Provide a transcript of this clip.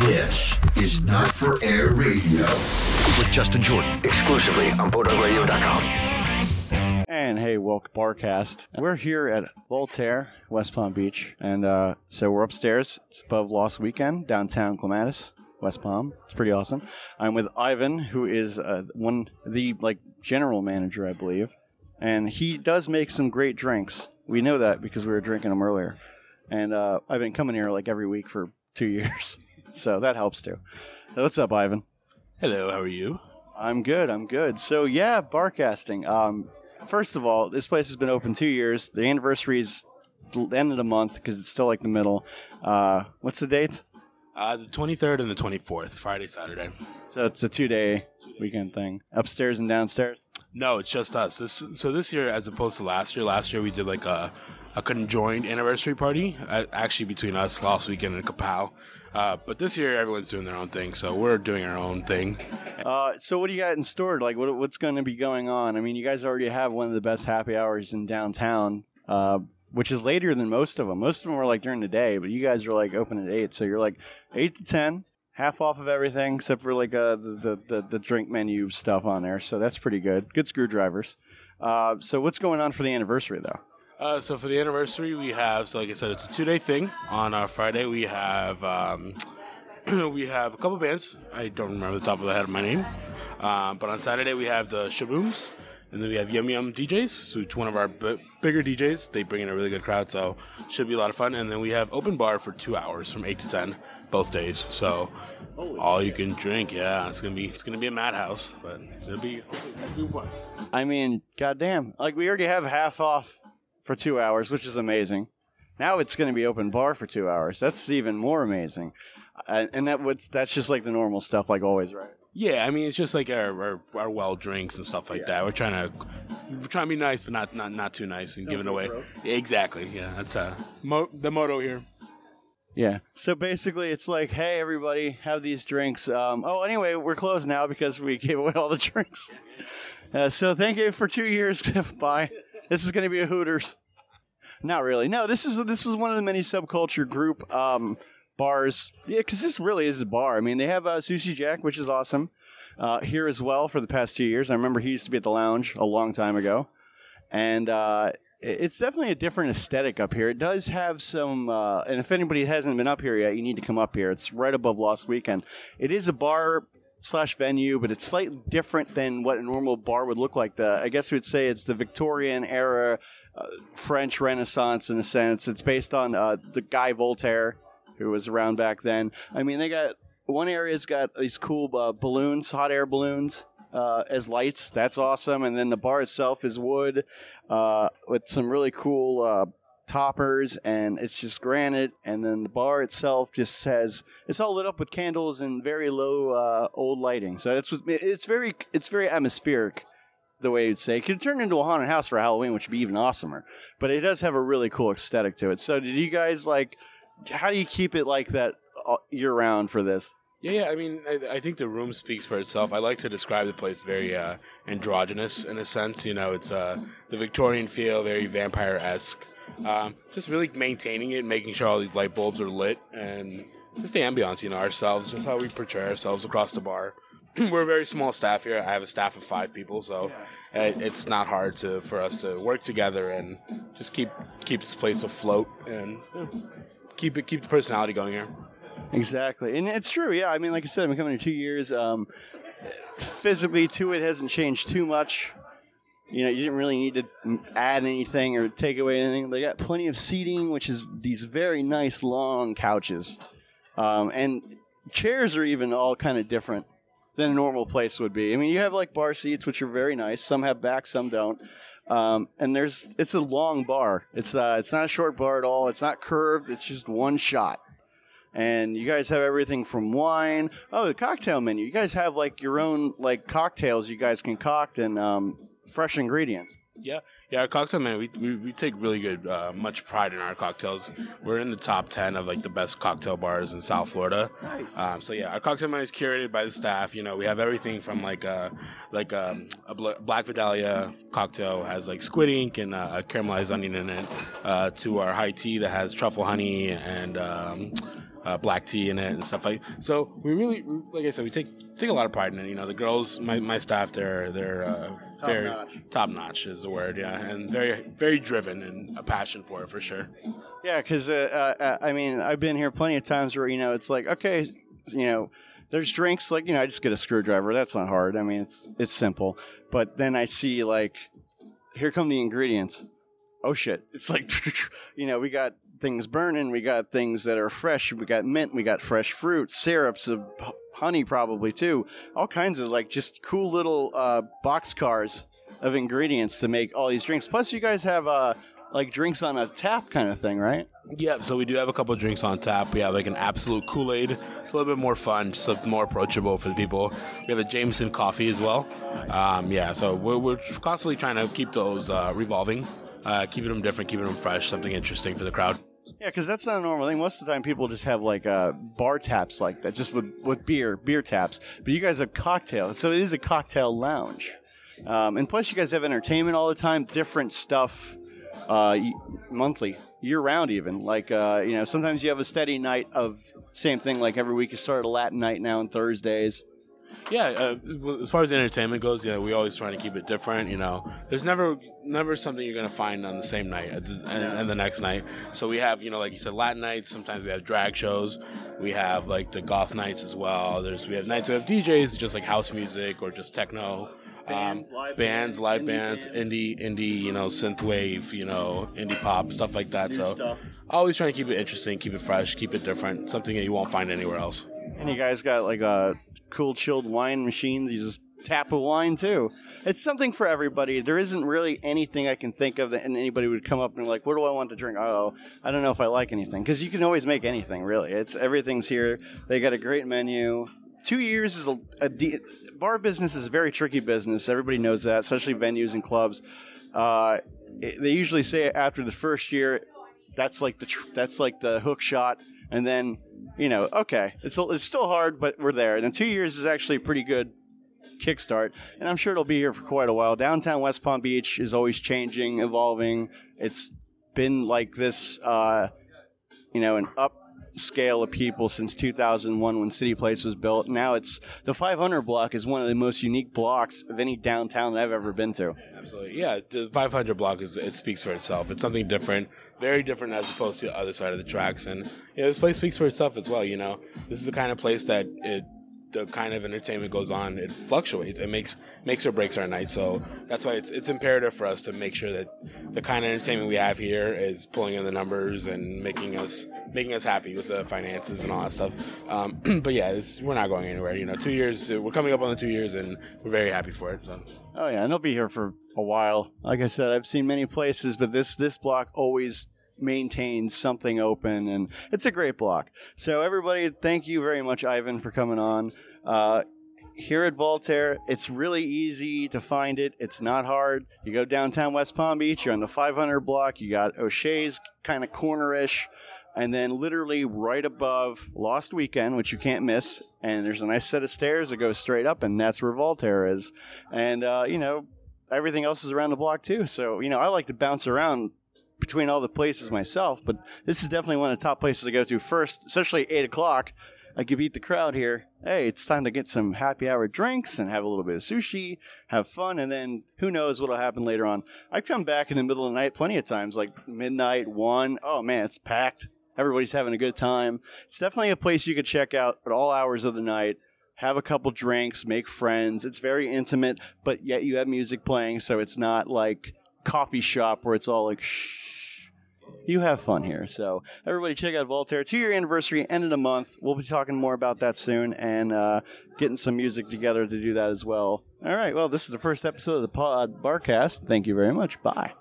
This is Not for Air Radio with Justin Jordan. exclusively on BulldogRadio.com. And hey, welcome Barcast. We're here at Voltaire, West Palm Beach, and uh, so we're upstairs. It's above Lost Weekend, downtown Clematis, West Palm. It's pretty awesome. I'm with Ivan, who is uh, one the like general manager, I believe, and he does make some great drinks. We know that because we were drinking them earlier, and uh, I've been coming here like every week for two years, so that helps too. What's up, Ivan? Hello, how are you? I'm good. I'm good. So yeah, barcasting. Um, first of all, this place has been open two years. The anniversary is the end of the month because it's still like the middle. Uh, what's the dates? Uh, the 23rd and the 24th, Friday, Saturday. So it's a two day weekend thing. Upstairs and downstairs. No, it's just us. This so this year, as opposed to last year, last year we did like a a conjoined anniversary party, uh, actually between us, Lost Weekend in Kapow. Uh, but this year, everyone's doing their own thing, so we're doing our own thing. Uh, so what do you got in store? Like what, what's going to be going on? I mean, you guys already have one of the best happy hours in downtown. Uh, which is later than most of them. Most of them are like during the day, but you guys are like open at eight, so you're like eight to ten, half off of everything except for like uh, the, the the the drink menu stuff on there. So that's pretty good. Good screwdrivers. Uh, so what's going on for the anniversary though? Uh, so for the anniversary, we have so like I said, it's a two day thing. On uh, Friday, we have um, we have a couple bands. I don't remember the top of the head of my name, uh, but on Saturday we have the Shabooms, and then we have Yum Yum DJs. So it's one of our b- bigger DJs. They bring in a really good crowd, so should be a lot of fun. And then we have open bar for two hours from eight to ten both days. So all you can drink. Yeah, it's gonna be it's gonna be a madhouse, but it'll be, it'll be fun. I mean, goddamn, like we already have half off for two hours, which is amazing. Now it's going to be open bar for two hours. That's even more amazing. Uh, and that what's that's just like the normal stuff, like always, right? Yeah, I mean it's just like our our, our well drinks and stuff like that. We're trying to we're trying to be nice, but not not not too nice and giving away. Yeah, exactly. Yeah, that's uh mo- the motto here. Yeah. So basically, it's like, hey, everybody, have these drinks. Um, oh, anyway, we're closed now because we gave away all the drinks. Uh, so thank you for two years. Bye. This is going to be a Hooters. Not really. No, this is this is one of the many subculture group um, bars. Yeah, because this really is a bar. I mean, they have uh, Sushi Jack, which is awesome. Uh, here as well for the past two years. I remember he used to be at the lounge a long time ago, and uh, it's definitely a different aesthetic up here. It does have some, uh, and if anybody hasn't been up here yet, you need to come up here. It's right above Lost Weekend. It is a bar slash venue, but it's slightly different than what a normal bar would look like. The I guess we'd say it's the Victorian era uh, French Renaissance in a sense. It's based on uh, the guy Voltaire, who was around back then. I mean, they got one area's got these cool uh, balloons, hot air balloons. Uh, as lights, that's awesome. And then the bar itself is wood uh, with some really cool uh, toppers, and it's just granite. And then the bar itself just has it's all lit up with candles and very low uh, old lighting. So that's what it's very it's very atmospheric the way you'd say. It could turn into a haunted house for Halloween, which would be even awesomer. But it does have a really cool aesthetic to it. So, did you guys like? How do you keep it like that year round for this? Yeah, yeah. I mean, I, I think the room speaks for itself. I like to describe the place very uh, androgynous in a sense. You know, it's uh, the Victorian feel, very vampire esque. Um, just really maintaining it, making sure all these light bulbs are lit, and just the ambiance. You know, ourselves, just how we portray ourselves across the bar. We're a very small staff here. I have a staff of five people, so it, it's not hard to for us to work together and just keep keep this place afloat and you know, keep it keep the personality going here. Exactly, and it's true. Yeah, I mean, like I said, I've been coming here two years. Um, physically, to it hasn't changed too much. You know, you didn't really need to add anything or take away anything. They got plenty of seating, which is these very nice long couches, um, and chairs are even all kind of different than a normal place would be. I mean, you have like bar seats, which are very nice. Some have backs, some don't. Um, and there's it's a long bar. It's uh, it's not a short bar at all. It's not curved. It's just one shot. And you guys have everything from wine. Oh, the cocktail menu. You guys have like your own like cocktails you guys concoct and um, fresh ingredients. Yeah, yeah. Our cocktail man, we, we, we take really good, uh, much pride in our cocktails. We're in the top ten of like the best cocktail bars in South Florida. Nice. Um, so yeah, our cocktail man is curated by the staff. You know, we have everything from like uh, like um, a Black Vidalia cocktail has like squid ink and uh, a caramelized onion in it, uh, to our high tea that has truffle honey and um, uh, black tea in it and stuff like. So we really, like I said, we take take a lot of pride in it. You know, the girls, my, my staff, they're they're uh, very notch. top notch is the word, yeah, and very very driven and a passion for it for sure. Yeah, because uh, uh, I mean, I've been here plenty of times where you know it's like, okay, you know, there's drinks like you know, I just get a screwdriver. That's not hard. I mean, it's it's simple. But then I see like, here come the ingredients. Oh shit! It's like, you know, we got things burning. We got things that are fresh. We got mint. We got fresh fruit, syrups of honey, probably too. All kinds of like just cool little uh, box cars of ingredients to make all these drinks. Plus, you guys have uh, like drinks on a tap kind of thing, right? Yeah, so we do have a couple of drinks on tap. We have like an Absolut Kool Aid. It's a little bit more fun, just more approachable for the people. We have a Jameson coffee as well. Um, yeah, so we're, we're constantly trying to keep those uh, revolving, uh, keeping them different, keeping them fresh, something interesting for the crowd. Yeah, because that's not a normal thing. Most of the time, people just have like uh, bar taps like that, just with, with beer, beer taps. But you guys have cocktails, so it is a cocktail lounge. Um, and plus, you guys have entertainment all the time, different stuff, uh, monthly, year round, even. Like uh, you know, sometimes you have a steady night of same thing. Like every week, you start a Latin night now on Thursdays. Yeah, uh, well, as far as entertainment goes, yeah, we always trying to keep it different. You know, there's never never something you're gonna find on the same night at the, and, and the next night. So we have, you know, like you said, Latin nights. Sometimes we have drag shows. We have like the goth nights as well. There's we have nights we have DJs, just like house music or just techno. Bands, um, live bands, bands, live indie bands, bands. indie, indie, you know, synth wave, you know, indie pop, stuff like that. New so, stuff. always trying to keep it interesting, keep it fresh, keep it different, something that you won't find anywhere else. And you guys got like a cool chilled wine machine. You just tap a wine too. It's something for everybody. There isn't really anything I can think of that anybody would come up and be like, "What do I want to drink?" Oh, I don't know if I like anything because you can always make anything. Really, it's everything's here. They got a great menu. Two years is a, a de- bar business is a very tricky business. Everybody knows that, especially venues and clubs. Uh, it- they usually say after the first year, that's like the tr- that's like the hook shot, and then you know, okay, it's it's still hard, but we're there. And then two years is actually a pretty good kickstart, and I'm sure it'll be here for quite a while. Downtown West Palm Beach is always changing, evolving. It's been like this, uh, you know, an upscale of people since 2001 when City Place was built. Now it's the 500 block is one of the most unique blocks of any downtown that I've ever been to. Absolutely, yeah. The 500 block is it speaks for itself. It's something different, very different as opposed to the other side of the tracks. And this place speaks for itself as well. You know, this is the kind of place that it, the kind of entertainment goes on. It fluctuates. It makes makes or breaks our night. So that's why it's it's imperative for us to make sure that the kind of entertainment we have here is pulling in the numbers and making us making us happy with the finances and all that stuff. Um, but yeah, it's, we're not going anywhere. You know, two years. We're coming up on the two years, and we're very happy for it. So. Oh yeah, and they'll be here for a while. Like I said, I've seen many places, but this this block always maintains something open, and it's a great block. So everybody, thank you very much, Ivan, for coming on. Uh, here at Voltaire, it's really easy to find it. It's not hard. You go downtown West Palm Beach, you're on the 500 block. You got O'Shea's kind of cornerish, and then literally right above Lost Weekend, which you can't miss. And there's a nice set of stairs that go straight up, and that's where Voltaire is. And uh, you know, everything else is around the block too. So you know, I like to bounce around between all the places myself, but this is definitely one of the top places to go to first, especially at eight o'clock. I could beat the crowd here. Hey, it's time to get some happy hour drinks and have a little bit of sushi, have fun, and then who knows what'll happen later on. I come back in the middle of the night plenty of times, like midnight, one. Oh man, it's packed. Everybody's having a good time. It's definitely a place you could check out at all hours of the night. Have a couple drinks, make friends. It's very intimate, but yet you have music playing, so it's not like coffee shop where it's all like shh. You have fun here. So everybody check out Voltaire. Two year anniversary, end of the month. We'll be talking more about that soon and uh, getting some music together to do that as well. All right. Well, this is the first episode of the Pod Barcast. Thank you very much. Bye.